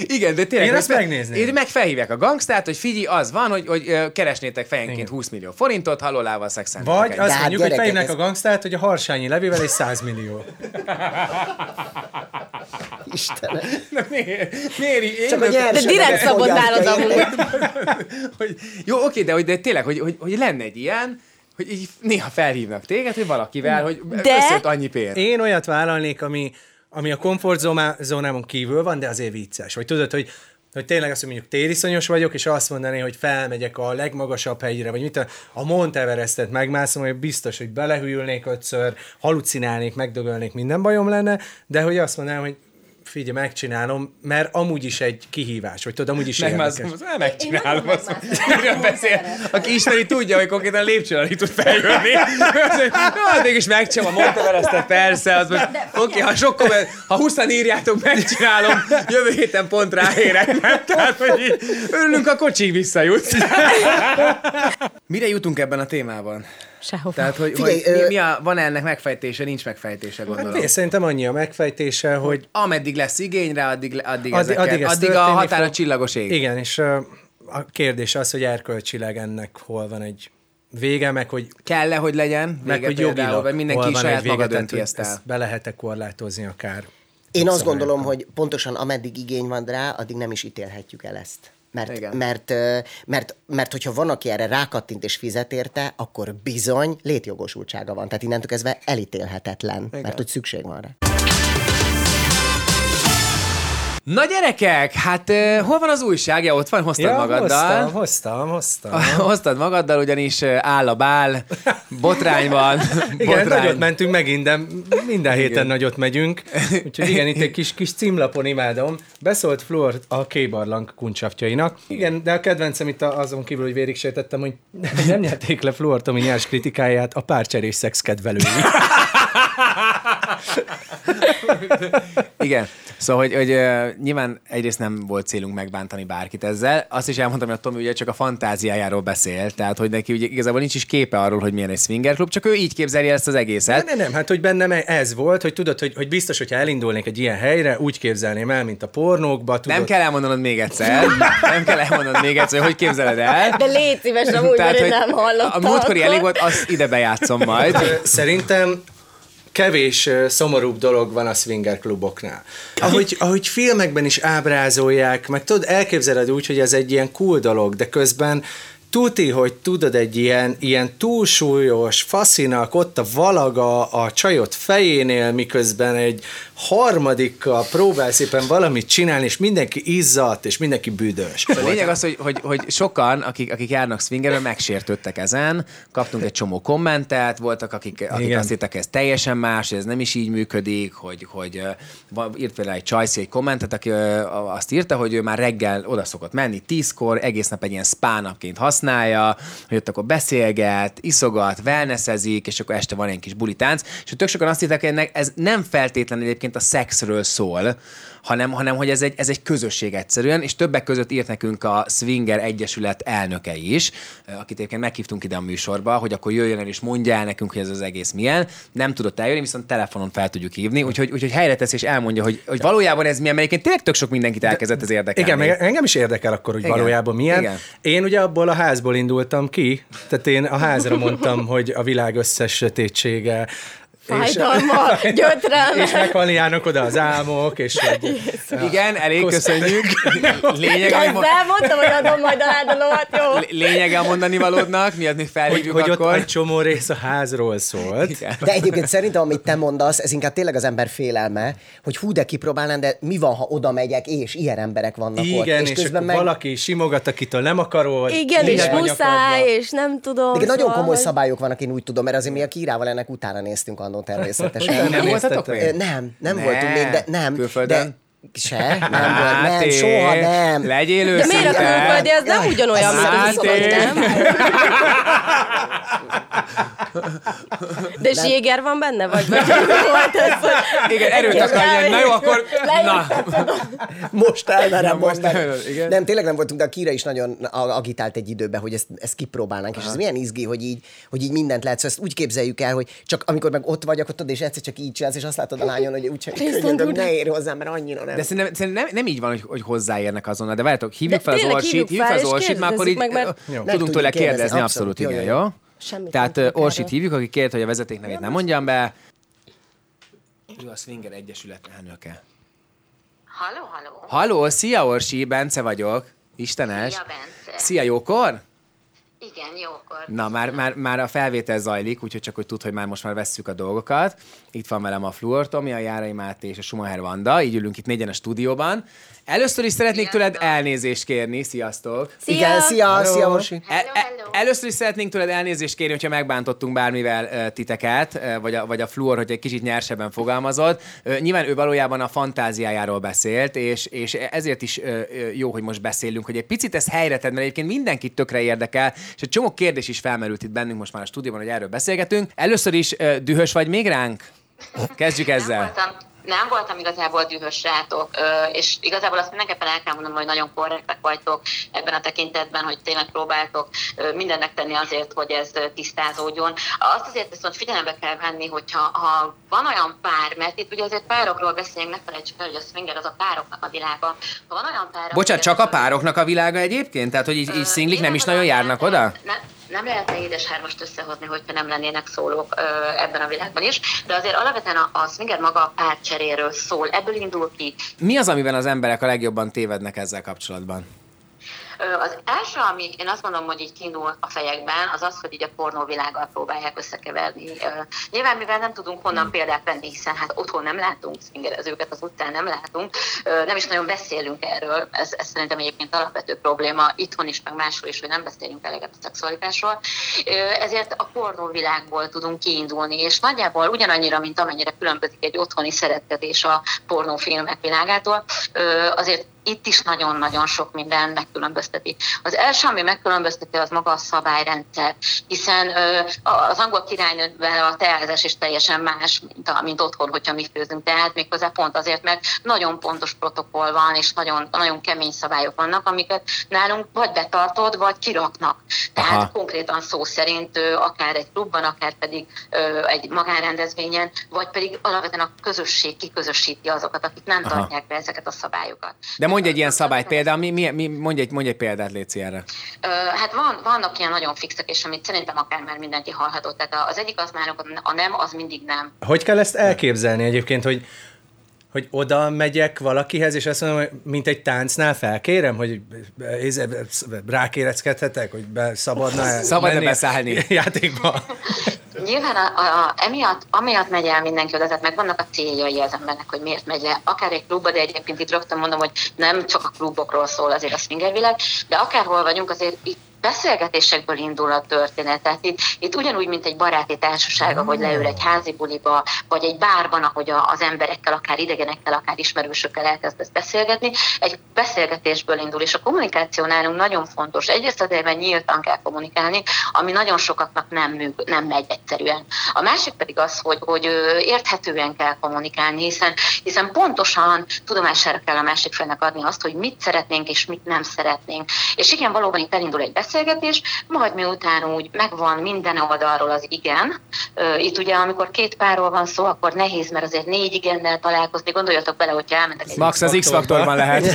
Igen, de tényleg. Én ezt meg- megnézném. Én meg felhívják a gangstát, hogy figyelj, az van, hogy, hogy keresnétek fejenként Igen. 20 millió forintot, halolával szexelni. Vagy azt hát mondjuk, hogy fejnek ez- a gangstát, hogy a Harsányi Levivel egy 100 millió. Istenem. miért? miért? Én Csak a De direkt szabad fogyasztja, nálad amúgy. hogy, jó, oké, de, hogy, de tényleg, hogy, hogy, hogy lenne egy ilyen, hogy így néha felhívnak téged, hogy valakivel, hogy De- összejött annyi pénz. Én olyat vállalnék, ami, ami a komfortzónámon kívül van, de azért vicces. Vagy tudod, hogy hogy tényleg azt, hogy mondjuk tériszonyos vagyok, és azt mondani, hogy felmegyek a legmagasabb hegyre, vagy mit a, a Mount Everestet megmászom, hogy biztos, hogy belehűlnék ötször, halucinálnék, megdögölnék, minden bajom lenne, de hogy azt mondanám, hogy figyelj, megcsinálom, mert amúgy is egy kihívás, vagy tudod, amúgy is érdekes. azt mondom, megcsinálom azt. Miről beszél? Aki ismeri, tudja, hogy konkrétan lépcsőn alig tud feljönni. Hát mégis megcsinálom, mondta vele persze. Az most, oké, ha sokkal, ha 20 írjátok, megcsinálom, jövő héten pont ráérek. Nem? Tehát, hogy így, örülünk, a kocsig visszajut. Mire jutunk ebben a témában? Sehova. Tehát, hogy, Figyelj, hogy mi, ö- mi a, van ennek megfejtése, nincs megfejtése, gondolom. Hát, én szerintem annyi a megfejtése, hogy Ameddig lesz igény rá, addig, addig, Addig- addig, addig addig, a határa fog. csillagos ég. igen, és a kérdés az, hogy erkölcsileg ennek hol van egy vége, meg hogy Kell-e, hogy legyen? meg Vége hogy például, jogilag vagy mindenki hol van saját egy vége, maga dönti hogy ezt el. be lehet-e korlátozni akár. Én azt gondolom, hogy pontosan ameddig igény van rá, addig nem is ítélhetjük el ezt. Mert, Igen. mert, mert, mert hogyha van, aki erre rákattint és fizet érte, akkor bizony létjogosultsága van. Tehát innentől kezdve elítélhetetlen, Igen. mert hogy szükség van rá. Na gyerekek, hát uh, hol van az újság? Ja, ott van, hoztad Ja, magaddal. hoztam, hoztam, hoztam. Hoztad magaddal, ugyanis áll a bál, botrány van. Igen, botrány. nagyot mentünk megint, de minden héten Igen. nagyot megyünk. Úgyhogy igen, itt egy kis, kis címlapon imádom. Beszólt Fluor a kébarlang kuncsaftjainak. Igen, de a kedvencem itt azon kívül, hogy vérig sértettem, hogy nem nyerték le Fluor Tomi nyers kritikáját a párcserés szex kedvelői. Igen. Szóval, hogy, hogy uh, nyilván egyrészt nem volt célunk megbántani bárkit ezzel. Azt is elmondtam, hogy a Tomi ugye csak a fantáziájáról beszél, tehát hogy neki ugye igazából nincs is képe arról, hogy milyen egy swingerklub, csak ő így képzeli ezt az egészet. Nem, nem, hát hogy bennem ez volt, hogy tudod, hogy, hogy biztos, hogyha elindulnék egy ilyen helyre, úgy képzelném el, mint a pornókba. Tudod, Nem kell elmondanod még egyszer. Nem kell elmondanod még egyszer, hogy hogy képzeled el. De légy szíves, amúgy, mert én nem hallottam. A múltkori akkor. elég volt, azt ide bejátszom majd. Ö, Szerintem kevés szomorúbb dolog van a swinger kluboknál. Ahogy, ahogy filmekben is ábrázolják, meg tudod, elképzeled úgy, hogy ez egy ilyen cool dolog, de közben tuti, hogy tudod, egy ilyen, ilyen túlsúlyos faszinak ott a valaga a csajot fejénél, miközben egy harmadikkal próbál szépen valamit csinálni, és mindenki izzadt, és mindenki büdös. A lényeg az, hogy, hogy, hogy sokan, akik, akik járnak swingerben, megsértődtek ezen, kaptunk egy csomó kommentet, voltak, akik, akik Igen. azt hogy ez teljesen más, ez nem is így működik, hogy, hogy írt például egy Csajci egy kommentet, aki azt írta, hogy ő már reggel oda szokott menni tízkor, egész nap egy ilyen spa napként használja, hogy ott akkor beszélget, iszogat, wellnessezik, és akkor este van egy kis bulitánc, és tök sokan azt írták, hogy ez nem feltétlenül egyébként a szexről szól, hanem, hanem hogy ez egy, ez egy közösség egyszerűen, és többek között írt nekünk a Swinger Egyesület elnöke is, akit egyébként meghívtunk ide a műsorba, hogy akkor jöjjön el és mondja el nekünk, hogy ez az egész milyen. Nem tudott eljönni, viszont telefonon fel tudjuk hívni, úgyhogy, úgyhogy helyre tesz és elmondja, hogy, hogy valójában ez milyen, mert egyébként tényleg tök sok mindenkit elkezdett ez érdekelni. Igen, meg engem is érdekel akkor, hogy Igen. Valójában milyen. Igen. Én ugye abból a házból indultam ki, tehát én a házra mondtam, hogy a világ összes sötétsége, Fájdalma, gyötrelme. és meghalni járnak oda az álmok, és hogy... Igen, elég, Kosz- köszönjük. Lényeg, ami mo- Közben mondtam, hogy adom majd a ládalomat, jó? L- lényege a mondani valódnak, miatt még Hogy, felhívjuk hogy ott akkor. egy csomó rész a házról szólt. Igen. De egyébként szerintem, amit te mondasz, ez inkább tényleg az ember félelme, hogy hú, de kipróbálnám, de mi van, ha oda megyek, és ilyen emberek vannak ott. Igen, és, és közben akkor meg... valaki simogat, akitől nem akarod. Igen, és muszáj, és nem tudom. Igen, nagyon szóval, komoly hogy- szabályok vannak, én úgy tudom, mert azért mi a Kirával ennek utána néztünk annó természetesen. Nem Nem voltatok még? Nem, nem Ne. voltunk még, de nem. Külföldön? De se, nem volt, nem, Máté, soha nem. Legyél De őszinte. miért a külföldi, az nem ugyanolyan, mint Máté. iszolai, nem? De Séger van benne, vagy vagy volt ez, hogy... Igen, erőt akarja. Na jó, akkor... Na. Most elmerem most elmered, igen. Nem, tényleg nem voltunk, de a Kira is nagyon a- agitált egy időben, hogy ezt, ezt kipróbálnánk, és ez milyen izgi, hogy így, hogy így mindent lehet. Szóval ezt úgy képzeljük el, hogy csak amikor meg ott vagy, akkor tudod, és egyszer csak így csinálsz, és azt látod a lányon, hogy úgy könyörgöm, ne érj hozzám, mert annyira nem. De szerintem, szerintem nem, nem így van, hogy, hogy hozzáérnek azonnal, de várjátok, hívjuk De fel az Orsit, hívjuk fel az Orsit, már akkor így meg, mert- tudunk tőle kérdezni, abszolút, igen, jó? Semmit Tehát nem Orsit erről. hívjuk, aki kért, hogy a vezeték nevét nem mondjam be. Ő a Swinger Egyesület elnöke. Halló, halló. Halló, szia Orsi, Bence vagyok. Istenes. Szia, Bence. Szia, jókor? Igen, jókor. Na, már, már, már a felvétel zajlik, úgyhogy csak hogy tud, hogy már most már vesszük a dolgokat. Itt van velem a Fluor Tomi, a Járai Máté és a Schumacher Vanda, így ülünk itt négyen a stúdióban. Először is szeretnék tőled elnézést kérni, sziasztok! Szia! Igen, szia, szia, Orsi. El, el, először is szeretnénk tőled elnézést kérni, hogyha megbántottunk bármivel titeket, vagy, a, vagy a Fluor, hogy egy kicsit nyersebben fogalmazott. Uh, nyilván ő valójában a fantáziájáról beszélt, és, és ezért is jó, hogy most beszélünk, hogy egy picit ez helyre tedd, mert egyébként mindenkit tökre érdekel, és egy csomó kérdés is felmerült itt bennünk most már a stúdióban, hogy erről beszélgetünk. Először is dühös vagy még ránk? Kezdjük ezzel. Nem voltam, nem voltam igazából dühös rátok, és igazából azt mindenképpen el kell mondanom, hogy nagyon korrektek vagytok ebben a tekintetben, hogy tényleg próbáltok mindennek tenni azért, hogy ez tisztázódjon. Azt azért viszont figyelembe kell venni, hogyha ha van olyan pár, mert itt ugye azért párokról beszélünk, ne felejtsük el, hogy a swinger az a pároknak a világa. Ha van olyan pár, Bocsánat, csak a pároknak a világa egyébként? Tehát, hogy így, így szinglik nem is nagyon járnak oda? Nem, nem lehetne édeshármast összehozni, hogyha nem lennének szólók ebben a világban is, de azért alapvetően a, a swinger maga a párcseréről szól, ebből indul ki. Mi az, amiben az emberek a legjobban tévednek ezzel kapcsolatban? Az első, ami én azt gondolom, hogy így kiindul a fejekben, az az, hogy így a pornóvilággal próbálják összekeverni. Nyilván, mivel nem tudunk honnan példát venni, hiszen hát otthon nem látunk swingerezőket, az utcán nem látunk, nem is nagyon beszélünk erről, ez, ez szerintem egyébként alapvető probléma itthon is, meg máshol is, hogy nem beszélünk eleget a szexualitásról. Ezért a pornóvilágból tudunk kiindulni, és nagyjából ugyanannyira, mint amennyire különbözik egy otthoni szeretetés a pornófilmek világától, azért itt is nagyon-nagyon sok minden megkülönbözteti. Az első, ami megkülönbözteti, az maga a szabályrendszer, hiszen az angol királynővel a teázás is teljesen más, mint, a, mint otthon, hogyha mi főzünk. Tehát méghozzá pont azért, mert nagyon pontos protokoll van, és nagyon, nagyon kemény szabályok vannak, amiket nálunk vagy betartod, vagy kiraknak. Tehát Aha. Konkrétan szó szerint akár egy klubban, akár pedig egy magánrendezvényen, vagy pedig alapvetően a közösség kiközösíti azokat, akik nem Aha. tartják be ezeket a szabályokat. De mondj egy ilyen szabályt például, mi, mi, mi, mondj, egy, mondj egy példát, Léci, erre. Hát van, vannak ilyen nagyon fixek, és amit szerintem akár már mindenki hallhatott. Tehát az egyik az már a nem, az mindig nem. Hogy kell ezt elképzelni egyébként, hogy hogy oda megyek valakihez, és azt mondom, hogy mint egy táncnál felkérem, hogy ez- rákéreckedhetek, hogy be szabadna menni beszállni? játékba. Nyilván a, a, emiatt, amiatt megy el mindenki oda, tehát megvannak a céljai az embernek, hogy miért megy le. Akár egy klubba, de egyébként itt rögtön mondom, hogy nem csak a klubokról szól azért a swingervilág, de akárhol vagyunk, azért itt beszélgetésekből indul a történet. Tehát itt, itt ugyanúgy, mint egy baráti társaság, ahogy leül egy házi buliba, vagy egy bárban, ahogy az emberekkel, akár idegenekkel, akár ismerősökkel elkezdesz beszélgetni, egy beszélgetésből indul, és a kommunikáció nálunk nagyon fontos. Egyrészt azért, mert nyíltan kell kommunikálni, ami nagyon sokaknak nem, műk, nem megy egyszerűen. A másik pedig az, hogy, hogy érthetően kell kommunikálni, hiszen, hiszen pontosan tudomására kell a másik felnek adni azt, hogy mit szeretnénk és mit nem szeretnénk. És igen, valóban itt elindul egy beszélgetés, majd miután úgy megvan minden oldalról az igen. Itt ugye, amikor két párról van szó, akkor nehéz, mert azért négy igennel találkozni. Gondoljatok bele, hogyha elmentek egy Max az X-faktorban lehet.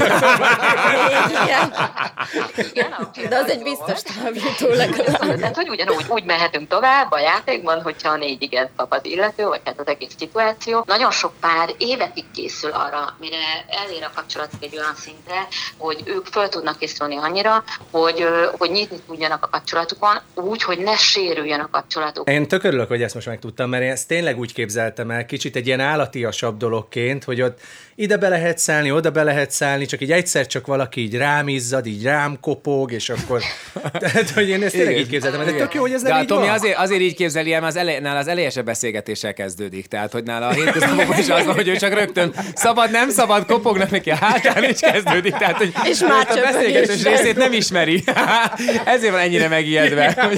Igen. De az egy biztos távjutó legalább. Tehát, hogy ugyanúgy úgy mehetünk tovább a játékban, hogyha a négy igen kap az illető, vagy hát az egész szituáció. Nagyon sok pár évekig készül arra, mire elér a kapcsolatuk egy olyan szintre, hogy ők föl tudnak készülni annyira, hogy, hogy nyitni tudjanak a kapcsolatukon, úgy, hogy ne sérüljön a kapcsolatuk. Én tök örülök, hogy ezt most megtudtam, mert én ezt tényleg úgy képzeltem el, kicsit egy ilyen állatiasabb dologként, hogy ott ide be lehet szállni, oda be lehet szállni, csak így egyszer csak valaki így rám izzad, így rám kopog, és akkor... Tehát, hogy én ezt tényleg így képzeltem, de tök jó, hogy ez De nem a így Tomi van. azért, azért így képzeli el, mert az elej, nála az elejese beszélgetéssel kezdődik. Tehát, hogy nála a hétköznapokban is az van, hogy ő csak rögtön szabad, nem szabad, kopognak neki a hátán, és kezdődik. Tehát, hogy És már a beszélgetés részét nem ismeri. Ezért van ennyire megijedve.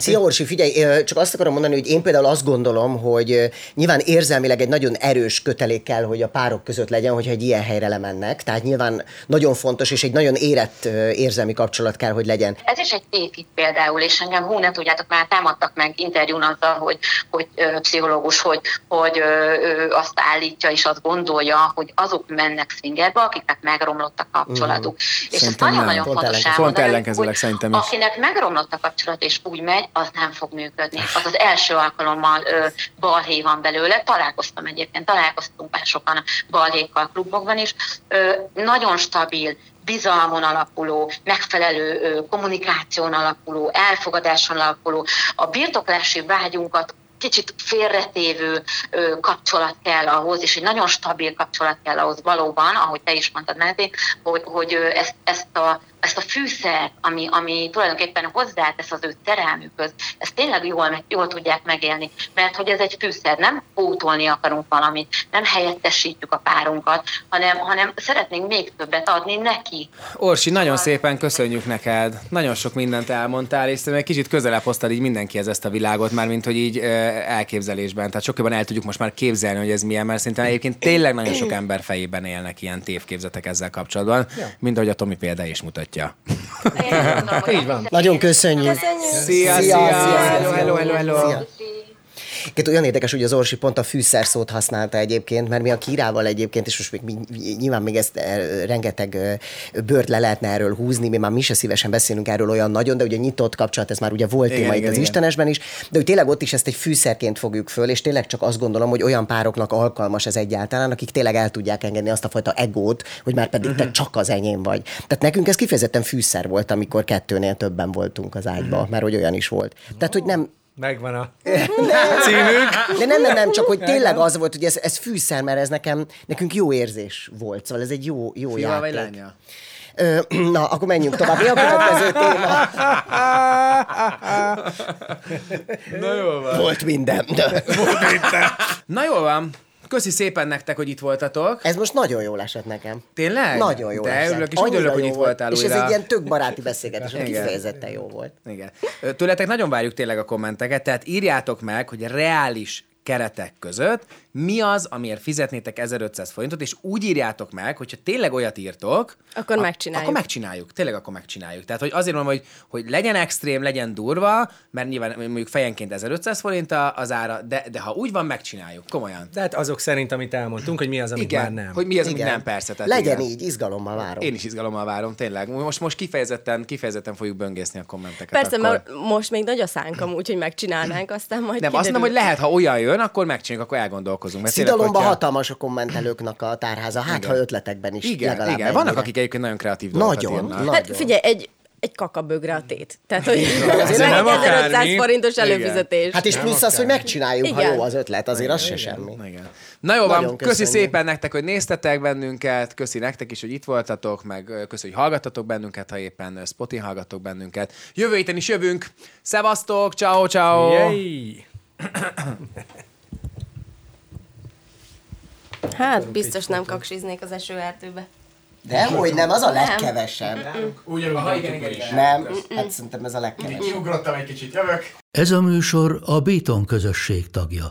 Szia Orsi, figyelj, csak azt akarom mondani, hogy én például azt gondolom, hogy nyilván érzelmileg egy nagyon erős kötelék kell, hogy a párok között legyen, hogyha egy ilyen helyre lemennek. Tehát nyilván nagyon fontos, és egy nagyon érett érzelmi kapcsolat kell, hogy legyen. Ez is egy tévhit például, és engem hú, nem tudjátok, már támadtak meg interjún azzal, hogy, hogy pszichológus, hogy, hogy ö, azt állítja és azt gondolja, hogy azok mennek swingerbe, akiknek megromlott a kapcsolatuk. És ez nagyon-nagyon Pont fontos. Pont ellenkezőleg szerintem is. Akinek megromlott a kapcsolat és úgy megy, az nem fog működni. Az az első alkalommal ö, balhé van belőle. Találkoztam egyébként, találkoztunk már sokan balhékkal klubokban is. Ö, nagyon stabil, bizalmon alapuló, megfelelő ö, kommunikáción alapuló, elfogadáson alapuló, a birtoklási vágyunkat kicsit félretévő ö, kapcsolat kell ahhoz, és egy nagyon stabil kapcsolat kell ahhoz valóban, ahogy te is mondtad, Máté, hogy, hogy ezt, ezt, a, ezt a fűszert, ami, ami tulajdonképpen hozzátesz az ő szerelmükhöz, ezt tényleg jól, jól tudják megélni, mert hogy ez egy fűszer, nem pótolni akarunk valamit, nem helyettesítjük a párunkat, hanem, hanem szeretnénk még többet adni neki. Orsi, nagyon szépen köszönjük neked. Nagyon sok mindent elmondtál, és szerintem egy kicsit közelebb hoztad így mindenkihez ezt a világot, már mint hogy így elképzelésben. Tehát sokkal jobban el tudjuk most már képzelni, hogy ez milyen, mert szerintem egyébként tényleg nagyon sok ember fejében élnek ilyen tévképzetek ezzel kapcsolatban, mint ahogy a Tomi példa is mutatja. Így van. Nagyon köszönjük. Szia, szia, Szia, szia, szia, hello, hello, hello, hello. Szia. Itt olyan érdekes, hogy az Orsi pont a fűszer szót használta egyébként, mert mi a Kirával egyébként, és most még mi, nyilván még ezt eh, rengeteg eh, bőrt le lehetne erről húzni, mi már mi se szívesen beszélünk erről olyan nagyon, de ugye nyitott kapcsolat, ez már ugye volt Igen, téma itt igen, az igen. Istenesben is, de hogy tényleg ott is ezt egy fűszerként fogjuk föl, és tényleg csak azt gondolom, hogy olyan pároknak alkalmas ez egyáltalán, akik tényleg el tudják engedni azt a fajta egót, hogy már pedig te csak az enyém vagy. Tehát nekünk ez kifejezetten fűszer volt, amikor kettőnél többen voltunk az ágyba, mert hogy olyan is volt. Tehát, hogy nem, Megvan a címük. De nem, nem, nem, csak hogy tényleg az volt, hogy ez, ez fűszer, mert ez nekem, nekünk jó érzés volt, szóval ez egy jó, jó vagy játék. lánya? Ö, na, akkor menjünk tovább. Mi a következő téma? Na jól van. Volt minden. De Na jól van. Köszi szépen nektek, hogy itt voltatok. ez most nagyon jól esett nekem. Tényleg? Nagyon jó De esett. örülök, és Annyira örülök, hogy itt volt. voltál És újra. ez egy ilyen tök baráti beszélgetés, ami kifejezetten jó volt. Igen. Tőletek nagyon várjuk tényleg a kommenteket, tehát írjátok meg, hogy reális keretek között mi az, amiért fizetnétek 1500 forintot, és úgy írjátok meg, hogyha tényleg olyat írtok, Akkor megcsináljuk. Akkor megcsináljuk, tényleg akkor megcsináljuk. Tehát, hogy azért mondom, hogy, hogy legyen extrém, legyen durva, mert nyilván mondjuk fejenként 1500 forint a- az ára, de, de ha úgy van, megcsináljuk, komolyan. De hát azok szerint, amit elmondtunk, hogy mi az, amit Igen, már nem. hogy mi az, amit Igen. nem, persze. Tehát Legyen igen. így, izgalommal várom. Én is izgalommal várom, tényleg. Most, most kifejezetten, kifejezetten fogjuk böngészni a kommenteket. Persze, akkor. mert most még nagy a szánkam, úgyhogy megcsinálnánk, aztán majd Nem, azt mondom, hogy kiderül. lehet, ha olyan jön, akkor megcsináljuk, akkor elgondolkozunk. Mert tényleg, Szidalomban hogyha- hatalmas a kommentelőknek a tárháza, hát ha ötletekben is Igen, legalább igen. Vannak, ennyire. akik egyébként nagyon kreatív dolgokat Nagyon, írnak. nagyon. Hát figyelj, egy, egy kakabögre a tét. Tehát, hogy azért meg nem egy 1500 akármi. forintos Igen. előfizetés. Hát és plusz az, hogy megcsináljuk, ha Igen. jó az ötlet, azért az se semmi. Igen. Na jó van, köszi köszönjük. szépen nektek, hogy néztetek bennünket, köszi nektek is, hogy itt voltatok, meg köszi, hogy hallgattatok bennünket, ha éppen ö, Spotin hallgattok bennünket. Jövő héten is jövünk. Szevasztok, ciao, ciao. Yay! Hát biztos nem kaksiznék az esőerdőbe. De hogy nem, az a legkevesebb. Ugyanúgy igen, igen, igen. Nem, hát szerintem ez a legkevesebb. Kiugrottam egy kicsit, jövök. Ez a műsor a Béton közösség tagja.